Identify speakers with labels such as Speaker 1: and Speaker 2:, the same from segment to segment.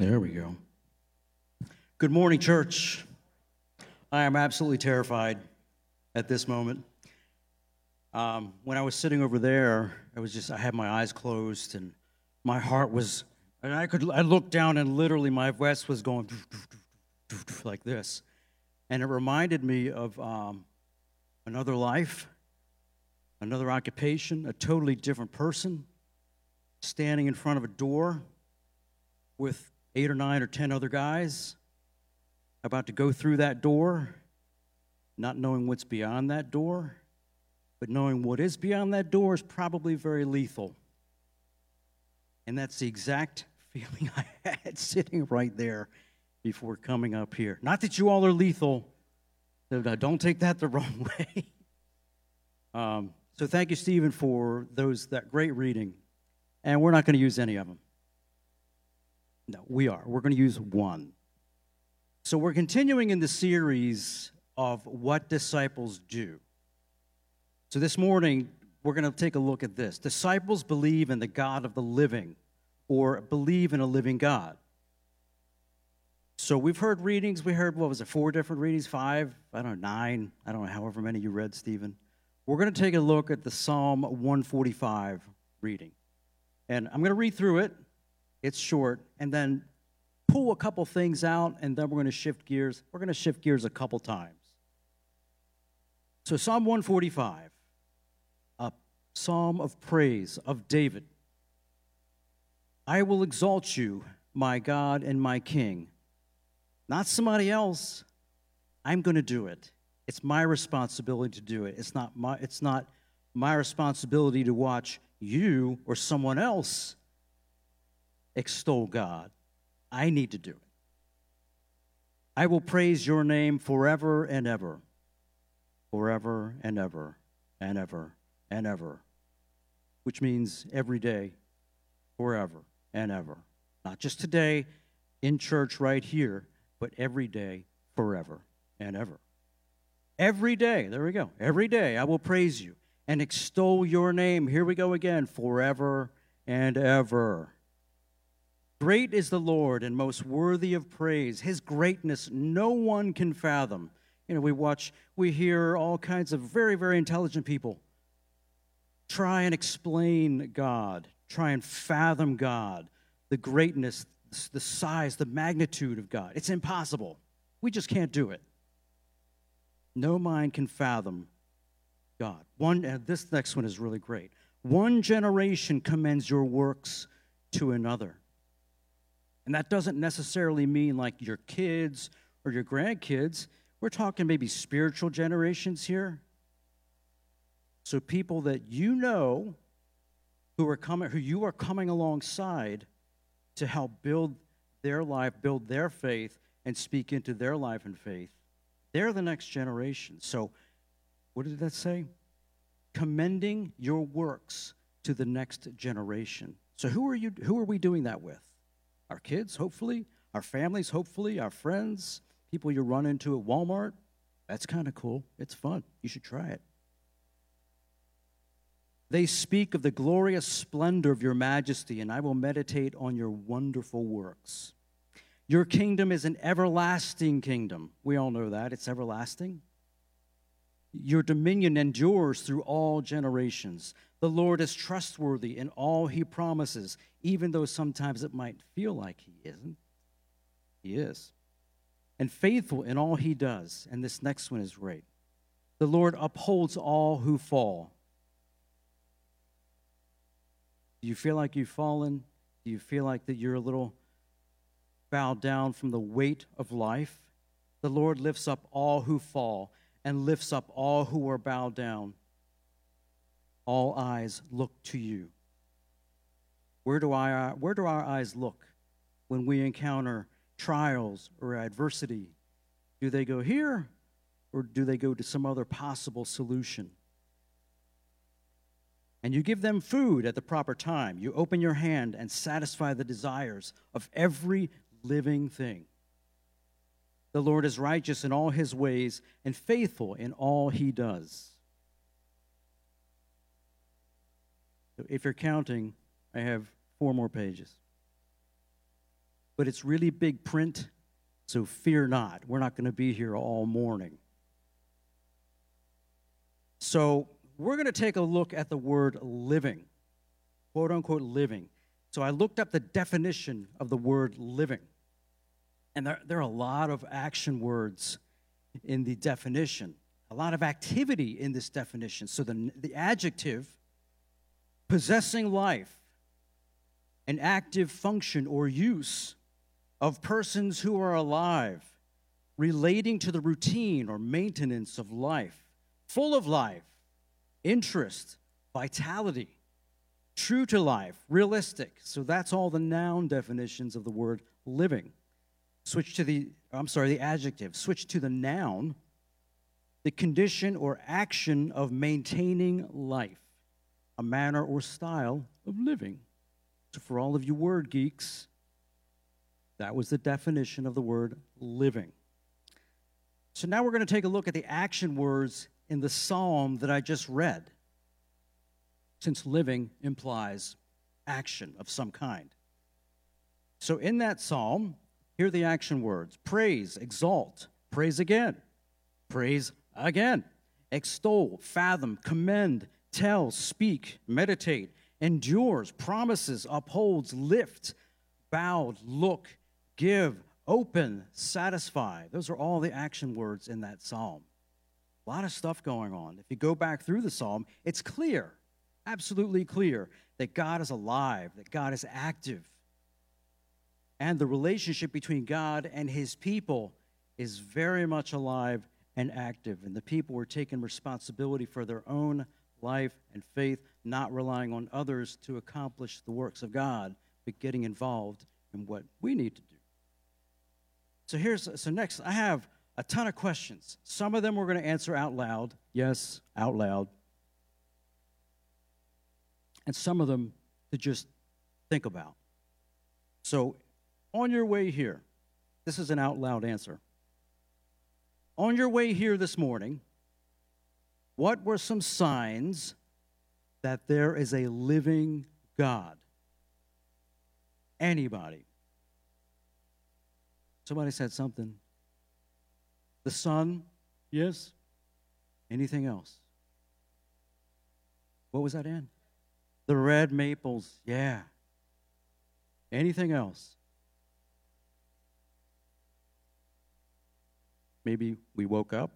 Speaker 1: There we go. Good morning, church. I am absolutely terrified at this moment. Um, when I was sitting over there, I was just, I had my eyes closed and my heart was, and I could, I looked down and literally my vest was going like this. And it reminded me of um, another life, another occupation, a totally different person, standing in front of a door with eight or nine or ten other guys about to go through that door, not knowing what's beyond that door, but knowing what is beyond that door is probably very lethal. And that's the exact feeling I had sitting right there before coming up here. Not that you all are lethal, don't take that the wrong way. Um, so thank you, Stephen, for those that great reading. And we're not going to use any of them. No, we are. We're going to use one. So we're continuing in the series of what disciples do. So this morning, we're going to take a look at this. Disciples believe in the God of the living or believe in a living God. So we've heard readings. We heard, what was it, four different readings? Five? I don't know, nine? I don't know, however many you read, Stephen. We're going to take a look at the Psalm 145 reading. And I'm going to read through it it's short, and then pull a couple things out, and then we're going to shift gears. We're going to shift gears a couple times. So, Psalm 145, a psalm of praise of David. I will exalt you, my God and my King. Not somebody else. I'm going to do it. It's my responsibility to do it. It's not my, it's not my responsibility to watch you or someone else extol God. I need to do it. I will praise your name forever and ever, forever and ever and ever and ever, which means every day, forever and ever. Not just today in church right here, but every day, forever and ever. Every day, there we go. Every day I will praise you and extol your name. Here we go again, forever and ever. Great is the Lord and most worthy of praise. His greatness no one can fathom. You know, we watch, we hear all kinds of very, very intelligent people try and explain God, try and fathom God, the greatness, the size, the magnitude of God. It's impossible. We just can't do it. No mind can fathom God. One, uh, this next one is really great. One generation commends your works to another. And that doesn't necessarily mean like your kids or your grandkids. We're talking maybe spiritual generations here. So people that you know who are coming who you are coming alongside to help build their life, build their faith and speak into their life and faith. They're the next generation. So what did that say? Commending your works to the next generation. So who are you who are we doing that with? Our kids, hopefully, our families, hopefully, our friends, people you run into at Walmart. That's kind of cool. It's fun. You should try it. They speak of the glorious splendor of your majesty, and I will meditate on your wonderful works. Your kingdom is an everlasting kingdom. We all know that. It's everlasting. Your dominion endures through all generations. The Lord is trustworthy in all he promises, even though sometimes it might feel like he isn't. He is. And faithful in all he does. And this next one is great. The Lord upholds all who fall. Do you feel like you've fallen? Do you feel like that you're a little bowed down from the weight of life? The Lord lifts up all who fall and lifts up all who are bowed down all eyes look to you. Where do, I, uh, where do our eyes look when we encounter trials or adversity? Do they go here or do they go to some other possible solution? And you give them food at the proper time. You open your hand and satisfy the desires of every living thing. The Lord is righteous in all his ways and faithful in all he does. if you're counting, I have four more pages. but it's really big print, so fear not. We're not going to be here all morning. So, we're going to take a look at the word living, quote unquote living. So, I looked up the definition of the word living. And there, there are a lot of action words in the definition, a lot of activity in this definition. So, the, the adjective possessing life, an active function or use of persons who are alive, relating to the routine or maintenance of life, full of life, interest, vitality, true to life, realistic. So that's all the noun definitions of the word living. Switch to the, I'm sorry, the adjective. Switch to the noun, the condition or action of maintaining life, a manner or style of living. So for all of you word geeks, that was the definition of the word living. So now we're going to take a look at the action words in the psalm that I just read, since living implies action of some kind. So in that psalm, here are the action words praise, exalt, praise again, praise again, extol, fathom, commend, tell, speak, meditate, endures, promises, upholds, lift, bowed, look, give, open, satisfy. Those are all the action words in that psalm. A lot of stuff going on. If you go back through the psalm, it's clear, absolutely clear, that God is alive, that God is active. And the relationship between God and his people is very much alive and active. And the people were taking responsibility for their own life and faith, not relying on others to accomplish the works of God, but getting involved in what we need to do. So here's so next I have a ton of questions. Some of them we're going to answer out loud. Yes, out loud. And some of them to just think about. So on your way here, this is an out loud answer. On your way here this morning, what were some signs that there is a living God? Anybody? Somebody said something. The sun, yes. Anything else? What was that in? The red maples, yeah. Anything else? Maybe we woke up.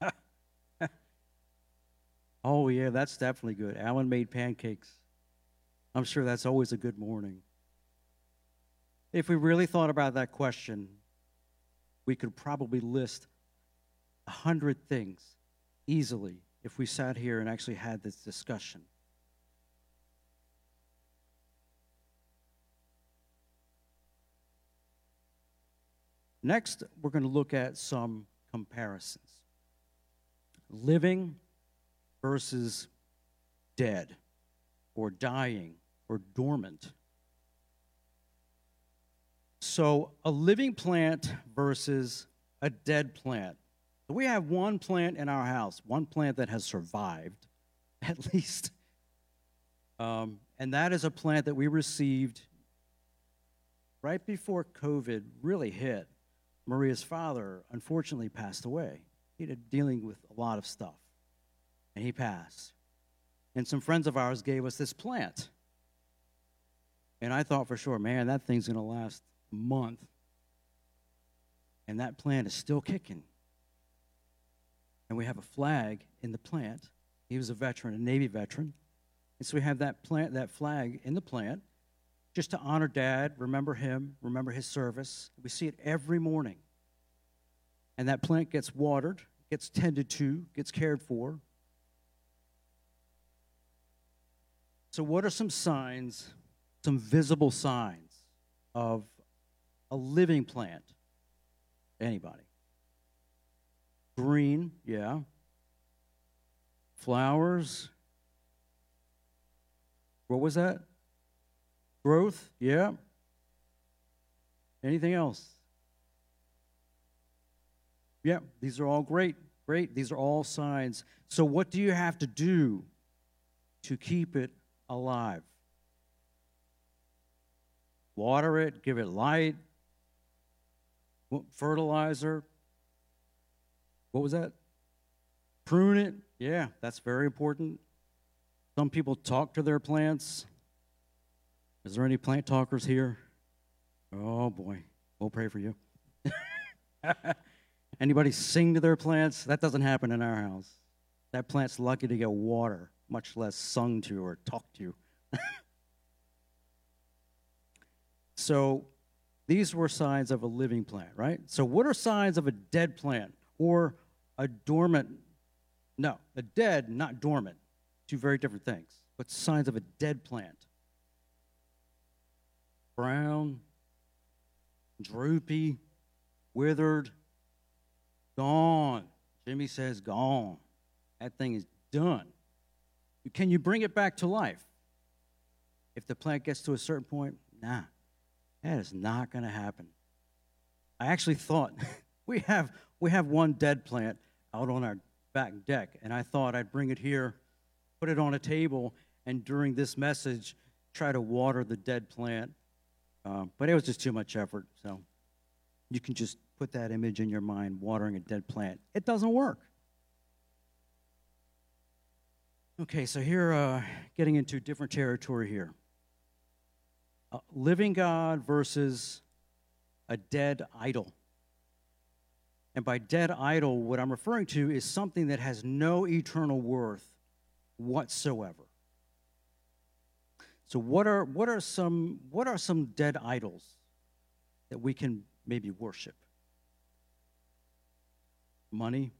Speaker 1: oh, yeah, that's definitely good. Alan made pancakes. I'm sure that's always a good morning. If we really thought about that question, we could probably list a hundred things easily if we sat here and actually had this discussion. Next, we're going to look at some comparisons living versus dead, or dying, or dormant. So, a living plant versus a dead plant. We have one plant in our house, one plant that has survived, at least. Um, and that is a plant that we received right before COVID really hit. Maria's father unfortunately passed away. He had dealing with a lot of stuff, and he passed. And some friends of ours gave us this plant. And I thought for sure, man, that thing's going to last a month, and that plant is still kicking. And we have a flag in the plant. He was a veteran, a Navy veteran. And so we have that plant, that flag in the plant, just to honor Dad, remember him, remember his service. We see it every morning. And that plant gets watered, gets tended to, gets cared for. So, what are some signs, some visible signs of a living plant? Anybody? Green, yeah. Flowers. What was that? Growth, yeah. Anything else? Yeah, these are all great. Great. These are all signs. So, what do you have to do to keep it alive? water it, give it light, fertilizer. What was that? Prune it. Yeah, that's very important. Some people talk to their plants. Is there any plant talkers here? Oh boy, we'll pray for you. Anybody sing to their plants? That doesn't happen in our house. That plant's lucky to get water, much less sung to or talked to. so these were signs of a living plant, right? So what are signs of a dead plant or a dormant? No, a dead, not dormant. Two very different things. But signs of a dead plant? Brown, droopy, withered, gone. Jimmy says gone. That thing is done. Can you bring it back to life? If the plant gets to a certain point, nah, that is not going to happen. I actually thought we have we have one dead plant out on our back deck, and I thought I'd bring it here, put it on a table, and during this message, try to water the dead plant. Um, but it was just too much effort. So you can just put that image in your mind, watering a dead plant. It doesn't work. Okay, so here, uh, getting into different territory here. A living God versus a dead idol. And by dead idol, what I'm referring to is something that has no eternal worth whatsoever. So what are what are some what are some dead idols that we can maybe worship? Money,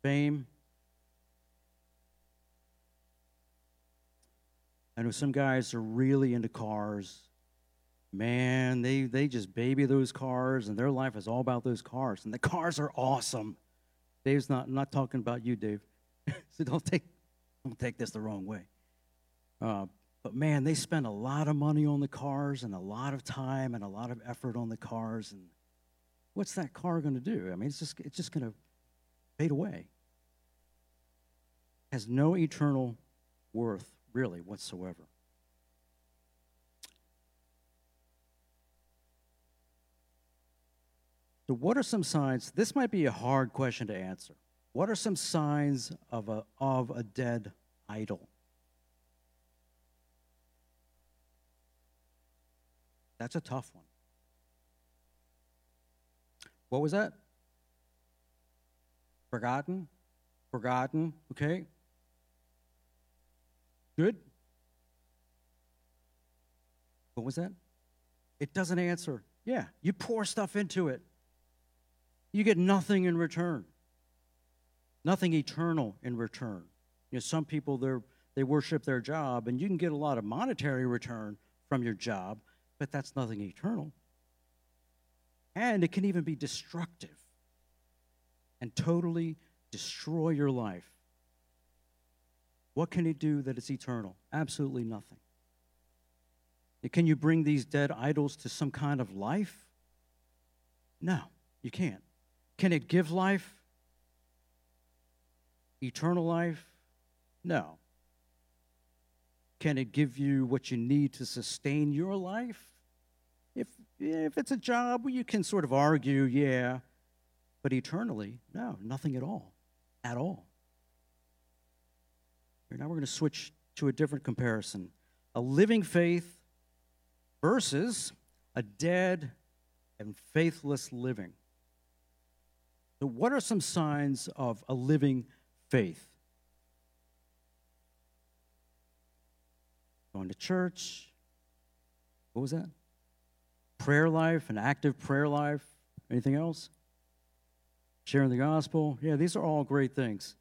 Speaker 1: fame, I know some guys are really into cars. Man, they, they just baby those cars, and their life is all about those cars. And the cars are awesome. Dave's not not talking about you, Dave. so don't take don't take this the wrong way. Uh, but man, they spend a lot of money on the cars and a lot of time and a lot of effort on the cars. And what's that car going to do? I mean, it's just it's just going to fade away. Has no eternal worth really whatsoever. So, what are some signs? This might be a hard question to answer. What are some signs of a, of a dead idol? That's a tough one. What was that? Forgotten? Forgotten, okay? Good? What was that? It doesn't answer. Yeah, you pour stuff into it. You get nothing in return. Nothing eternal in return. You know, some people they worship their job and you can get a lot of monetary return from your job, but that's nothing eternal. And it can even be destructive and totally destroy your life. What can it do that is eternal? Absolutely nothing. Can you bring these dead idols to some kind of life? No, you can't. Can it give life? Eternal life? No. Can it give you what you need to sustain your life? If, it's a job, you can sort of argue, yeah, but eternally, no, nothing at all. At all. Now we're going to switch to a different comparison a living faith versus a dead and faithless living. So, what are some signs of a living faith? Going to church. What was that? Prayer life, an active prayer life. Anything else? Sharing the gospel. Yeah, these are all great things.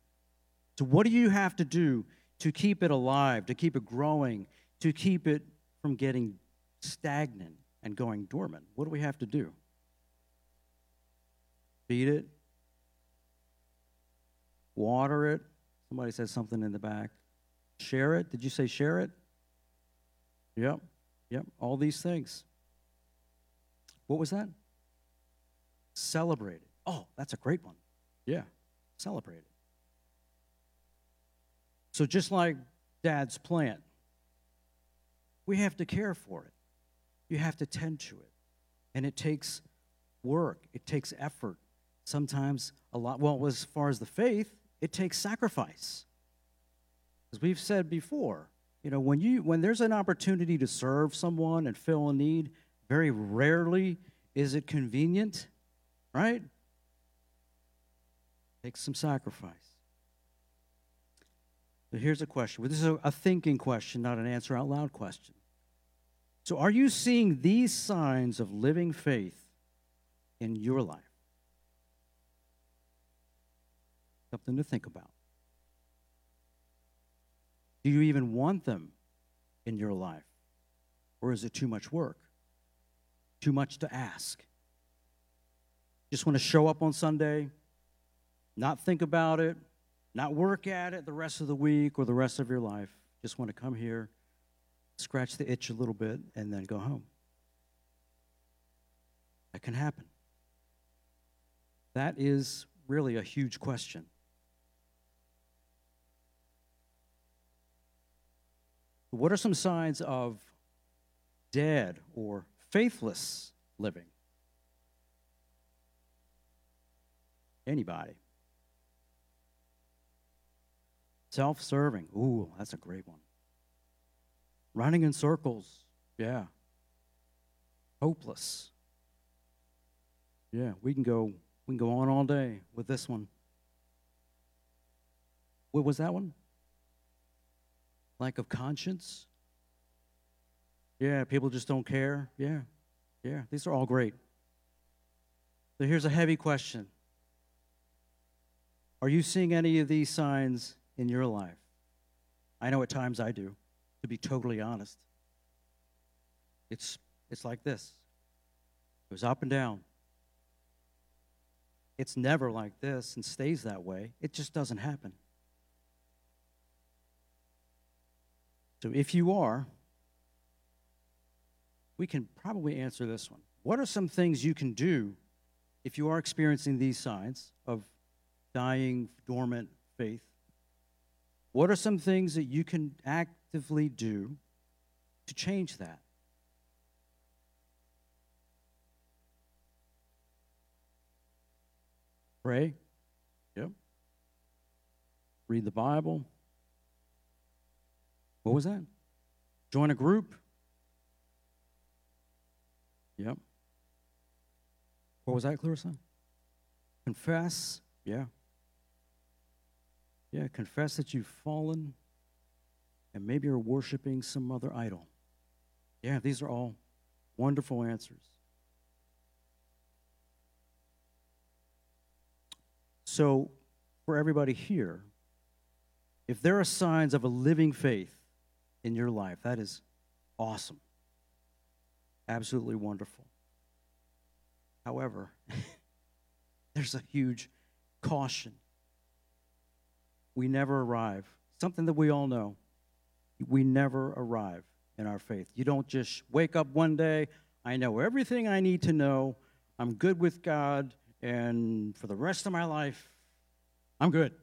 Speaker 1: So, what do you have to do to keep it alive, to keep it growing, to keep it from getting stagnant and going dormant? What do we have to do? Feed it, water it. Somebody said something in the back. Share it. Did you say share it? Yep, yep, all these things. What was that? Celebrate it. Oh, that's a great one. Yeah, celebrate it. So just like dad's plant, we have to care for it. You have to tend to it. And it takes work, it takes effort. Sometimes a lot, well, as far as the faith, it takes sacrifice. As we've said before, you know, when you when there's an opportunity to serve someone and fill a need, very rarely is it convenient, right? Takes some sacrifice. But here's a question. This is a thinking question, not an answer out loud question. So, are you seeing these signs of living faith in your life? Something to think about. Do you even want them in your life? Or is it too much work? Too much to ask? Just want to show up on Sunday, not think about it, not work at it the rest of the week or the rest of your life. Just want to come here, scratch the itch a little bit, and then go home. That can happen. That is really a huge question. What are some signs of dead or faithless living? Anybody? Self serving. Ooh, that's a great one. Running in circles. Yeah. Hopeless. Yeah, we can go we can go on all day with this one. What was that one? Lack of conscience? Yeah, people just don't care. Yeah. Yeah, these are all great. So here's a heavy question. Are you seeing any of these signs in your life? I know at times I do, to be totally honest. It's, it's like this it goes up and down. It's never like this and stays that way. It just doesn't happen. So if you are, we can probably answer this one. What are some things you can do if you are experiencing these signs of dying, dormant faith? What are some things that you can actively do to change that? Pray. Yep. Read the Bible. What was that? Join a group. Yep. What was that, Clarissa? Confess. Yeah. Yeah, confess that you've fallen and maybe you're worshiping some other idol. Yeah, these are all wonderful answers. So, for everybody here, if there are signs of a living faith in your life, that is awesome. Absolutely wonderful. However, there's a huge caution. We never arrive. Something that we all know. We never arrive in our faith. You don't just wake up one day, I know everything I need to know, I'm good with God, and for the rest of my life, I'm good.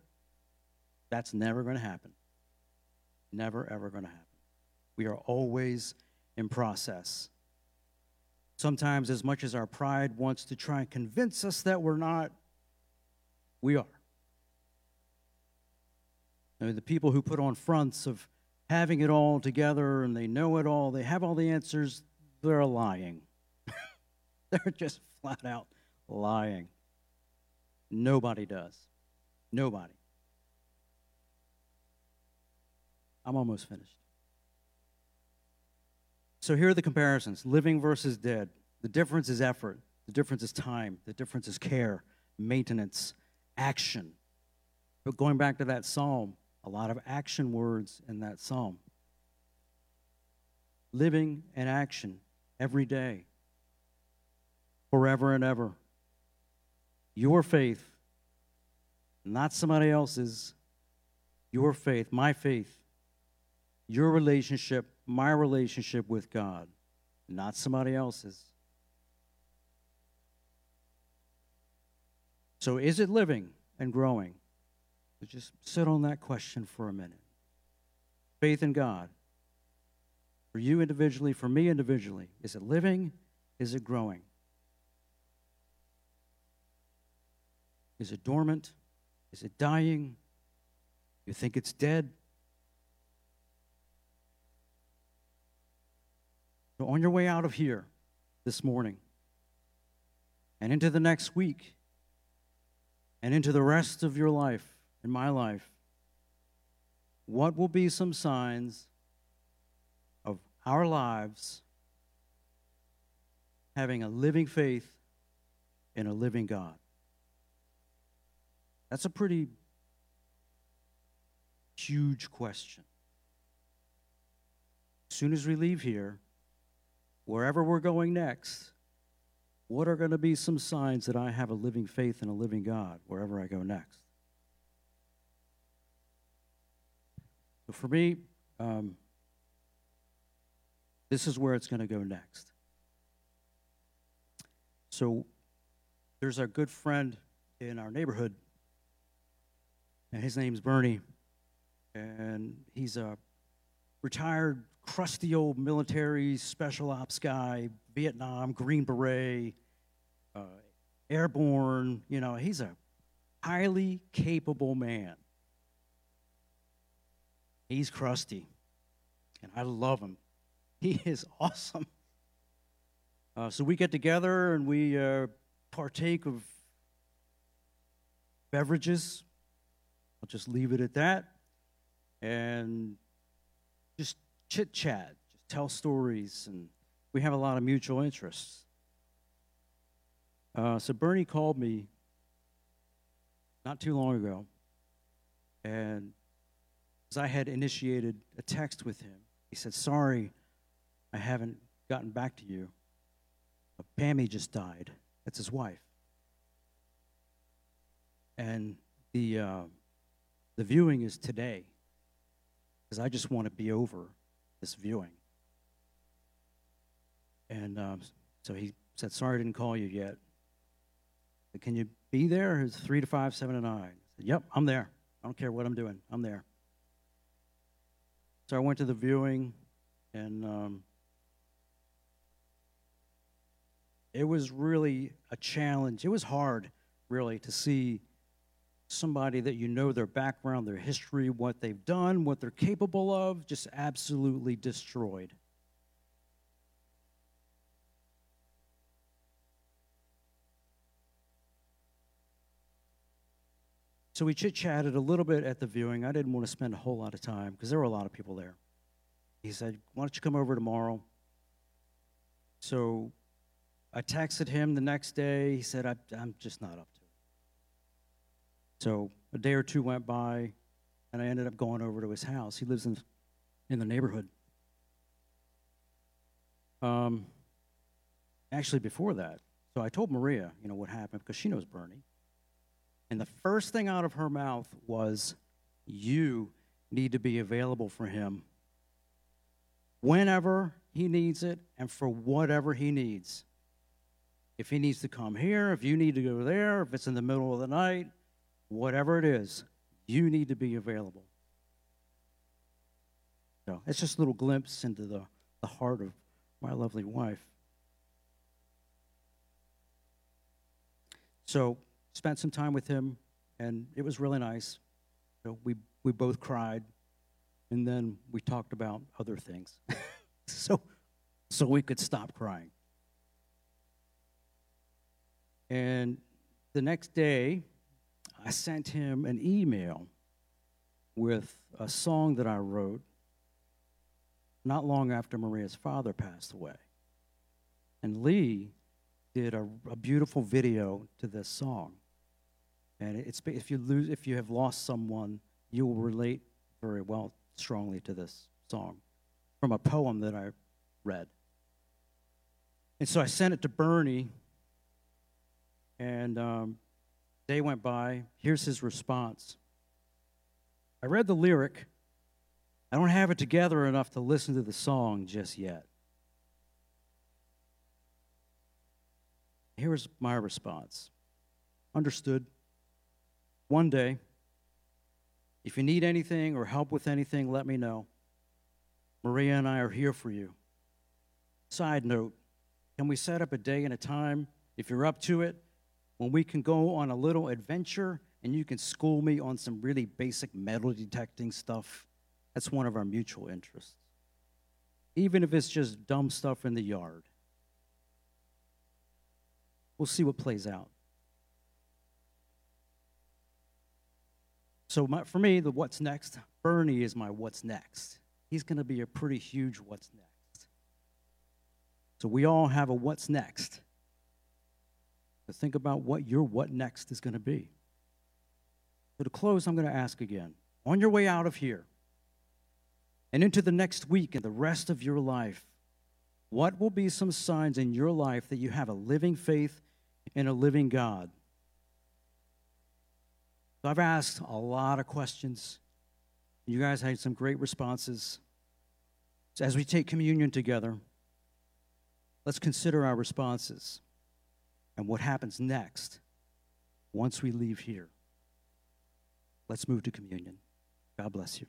Speaker 1: That's never going to happen. Never, ever going to happen. We are always in process. Sometimes, as much as our pride wants to try and convince us that we're not, we are. I mean, the people who put on fronts of having it all together and they know it all, they have all the answers, they're lying. they're just flat out lying. Nobody does. Nobody. I'm almost finished. So here are the comparisons living versus dead. The difference is effort, the difference is time, the difference is care, maintenance, action. But going back to that psalm, a lot of action words in that psalm. Living and action every day, forever and ever. Your faith, not somebody else's, your faith, my faith, your relationship, my relationship with God, not somebody else's. So, is it living and growing? Just sit on that question for a minute. Faith in God For you individually, for me individually. Is it living? Is it growing? Is it dormant? Is it dying? You think it's dead? So, on your way out of here this morning and into the next week and into the rest of your life and my life, what will be some signs of our lives having a living faith in a living God? That's a pretty huge question. As soon as we leave here, wherever we're going next, what are going to be some signs that I have a living faith in a living God wherever I go next? So for me, um, this is where it's going to go next. So there's a good friend in our neighborhood, and his name's Bernie, and he's a retired crusty old military special ops guy, Vietnam, Green Beret, uh, airborne. You know, he's a highly capable man. He's crusty, and I love him. He is awesome. Uh, so we get together and we uh, partake of beverages. I'll just leave it at that. And just chit chat, just tell stories, and we have a lot of mutual interests. Uh, so Bernie called me not too long ago, and as I had initiated a text with him, he said, "Sorry, I haven't gotten back to you. But Pammy just died. That's his wife, and the uh, the viewing is today." because I just want to be over this viewing. And um, so he said, Sorry I didn't call you yet. Said, Can you be there? It's three to five, seven to nine. I said, Yep, I'm there. I don't care what I'm doing. I'm there. So I went to the viewing, and um, it was really a challenge. It was hard, really, to see somebody that you know their background, their history, what they've done, what they're capable of, just absolutely destroyed. So we chit chatted a little bit at the viewing. I didn't want to spend a whole lot of time because there were a lot of people there. He said, Why don't you come over tomorrow? So I texted him the next day. He said, I, am just not up so a day or two went by, and I ended up going over to his house. He lives in, in the neighborhood. Um, actually, before that, so I told Maria, you know, what happened because she knows Bernie. And the first thing out of her mouth was, You need to be available for him whenever he needs it and for whatever he needs. If he needs to come here, if you need to go there, if it's in the middle of the night, whatever it is, you need to be available. So it's just a little glimpse into the, the heart of my lovely wife. So spent some time with him, and it was really nice. So we we both cried, and then we talked about other things, so so we could stop crying. And the next day, I sent him an email with a song that I wrote not long after Maria's father passed away. And Lee did a, a beautiful video to this song. And it's if you lose if you have lost someone, you will relate very well strongly to this song from a poem that I read. And so I sent it to Bernie, and um, Day went by. Here's his response I read the lyric. I don't have it together enough to listen to the song just yet. Here's my response Understood. One day, if you need anything or help with anything, let me know. Maria and I are here for you. Side note can we set up a day and a time, if you're up to it, when we can go on a little adventure and you can school me on some really basic metal detecting stuff? That's one of our mutual interests. Even if it's just dumb stuff in the yard. We'll see what plays out. So, my, for me, the what's next, Bernie is my what's next. He's going to be a pretty huge what's next. So, we all have a what's next. To think about what your what next is going to be. So, to close, I'm going to ask again on your way out of here and into the next week and the rest of your life, what will be some signs in your life that you have a living faith in a living God? So I've asked a lot of questions. You guys had some great responses. So as we take communion together, let's consider our responses and what happens next once we leave here. Let's move to communion. God bless you.